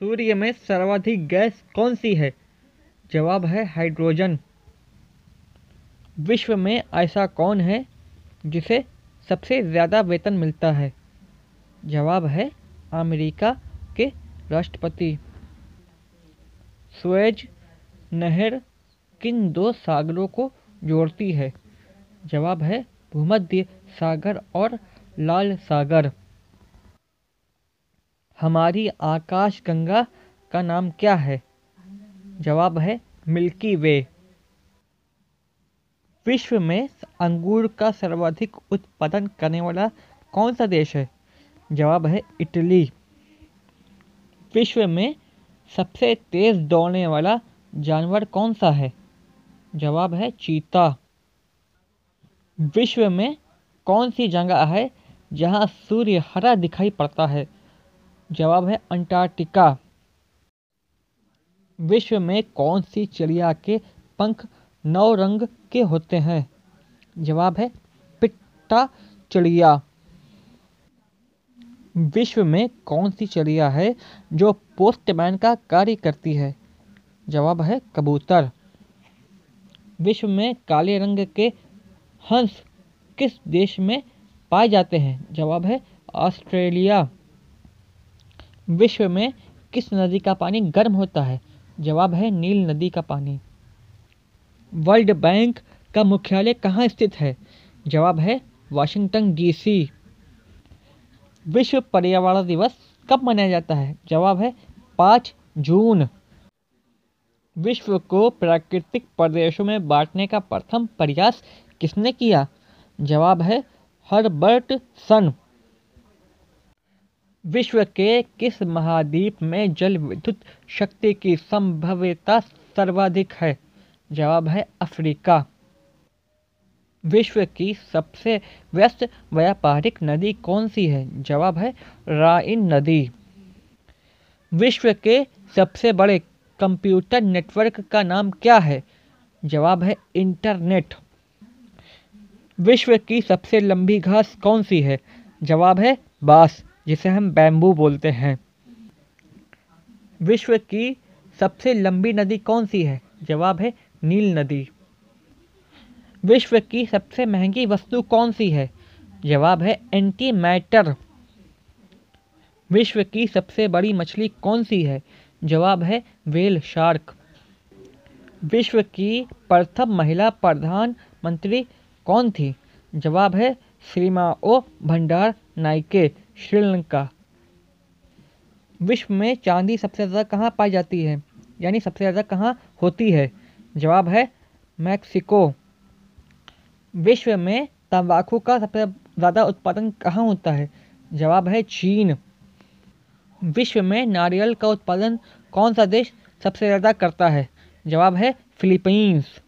सूर्य में सर्वाधिक गैस कौन सी है? जवाब है हाइड्रोजन। विश्व में ऐसा कौन है जिसे सबसे ज़्यादा वेतन मिलता है? जवाब है अमेरिका के राष्ट्रपति। स्वेज नहर किन दो सागरों को जोड़ती है? जवाब है भूमध्य सागर और लाल सागर। हमारी आकाश गंगा का नाम क्या है? जवाब है मिल्की वे। विश्व में अंगूर का सर्वाधिक उत्पादन करने वाला कौन सा देश है? जवाब है इटली। विश्व में सबसे तेज़ दौड़ने वाला जानवर कौन सा है? जवाब है चीता। विश्व में कौन सी जगह है जहाँ सूर्य हरा दिखाई पड़ता है? जवाब है अंटार्कटिका। विश्व में कौन सी चिड़िया के पंख नौ रंग के होते हैं? जवाब है पिट्टा चिड़िया। विश्व में कौन सी चिड़िया है जो पोस्टमैन का कार्य करती है? जवाब है कबूतर। विश्व में काले रंग के हंस किस देश में पाए जाते हैं? जवाब है ऑस्ट्रेलिया। विश्व में किस नदी का पानी गर्म होता है? जवाब है नील नदी का पानी। वर्ल्ड बैंक का मुख्यालय कहाँ स्थित है? जवाब है वाशिंगटन डीसी। विश्व पर्यावरण दिवस कब मनाया जाता है? जवाब है पाँच जून। विश्व को प्राकृतिक प्रदेशों में बांटने का प्रथम प्रयास किसने किया? जवाब है हर्बर्ट सन। विश्व के किस महाद्वीप में जल विद्युत शक्ति की संभव्यता सर्वाधिक है? जवाब है अफ्रीका। विश्व की सबसे व्यस्त व्यापारिक नदी कौन सी है? जवाब है राइन नदी। विश्व के सबसे बड़े कंप्यूटर नेटवर्क का नाम क्या है? जवाब है इंटरनेट। विश्व की सबसे लंबी घास कौन सी है? जवाब है बाँस। जिसे हम बैम्बू बोलते हैं। विश्व की सबसे लंबी नदी कौन सी है? जवाब है नील नदी। विश्व की सबसे महँगी वस्तु कौन सी है? जवाब है एंटी मैटर विश्व की सबसे बड़ी मछली कौन सी है? जवाब है वेल शार्क विश्व की प्रथम महिला प्रधानमंत्री कौन थी? जवाब है श्रीमा ओ भंडार नाइके श्रीलंका। विश्व में चांदी सबसे ज़्यादा कहाँ पाई जाती है? यानी सबसे ज़्यादा कहाँ होती है? जवाब है मैक्सिको। विश्व में तंबाकू का सबसे ज़्यादा उत्पादन कहाँ होता है? जवाब है चीन। विश्व में नारियल का उत्पादन कौन सा देश सबसे ज़्यादा करता है? जवाब है फिलीपींस।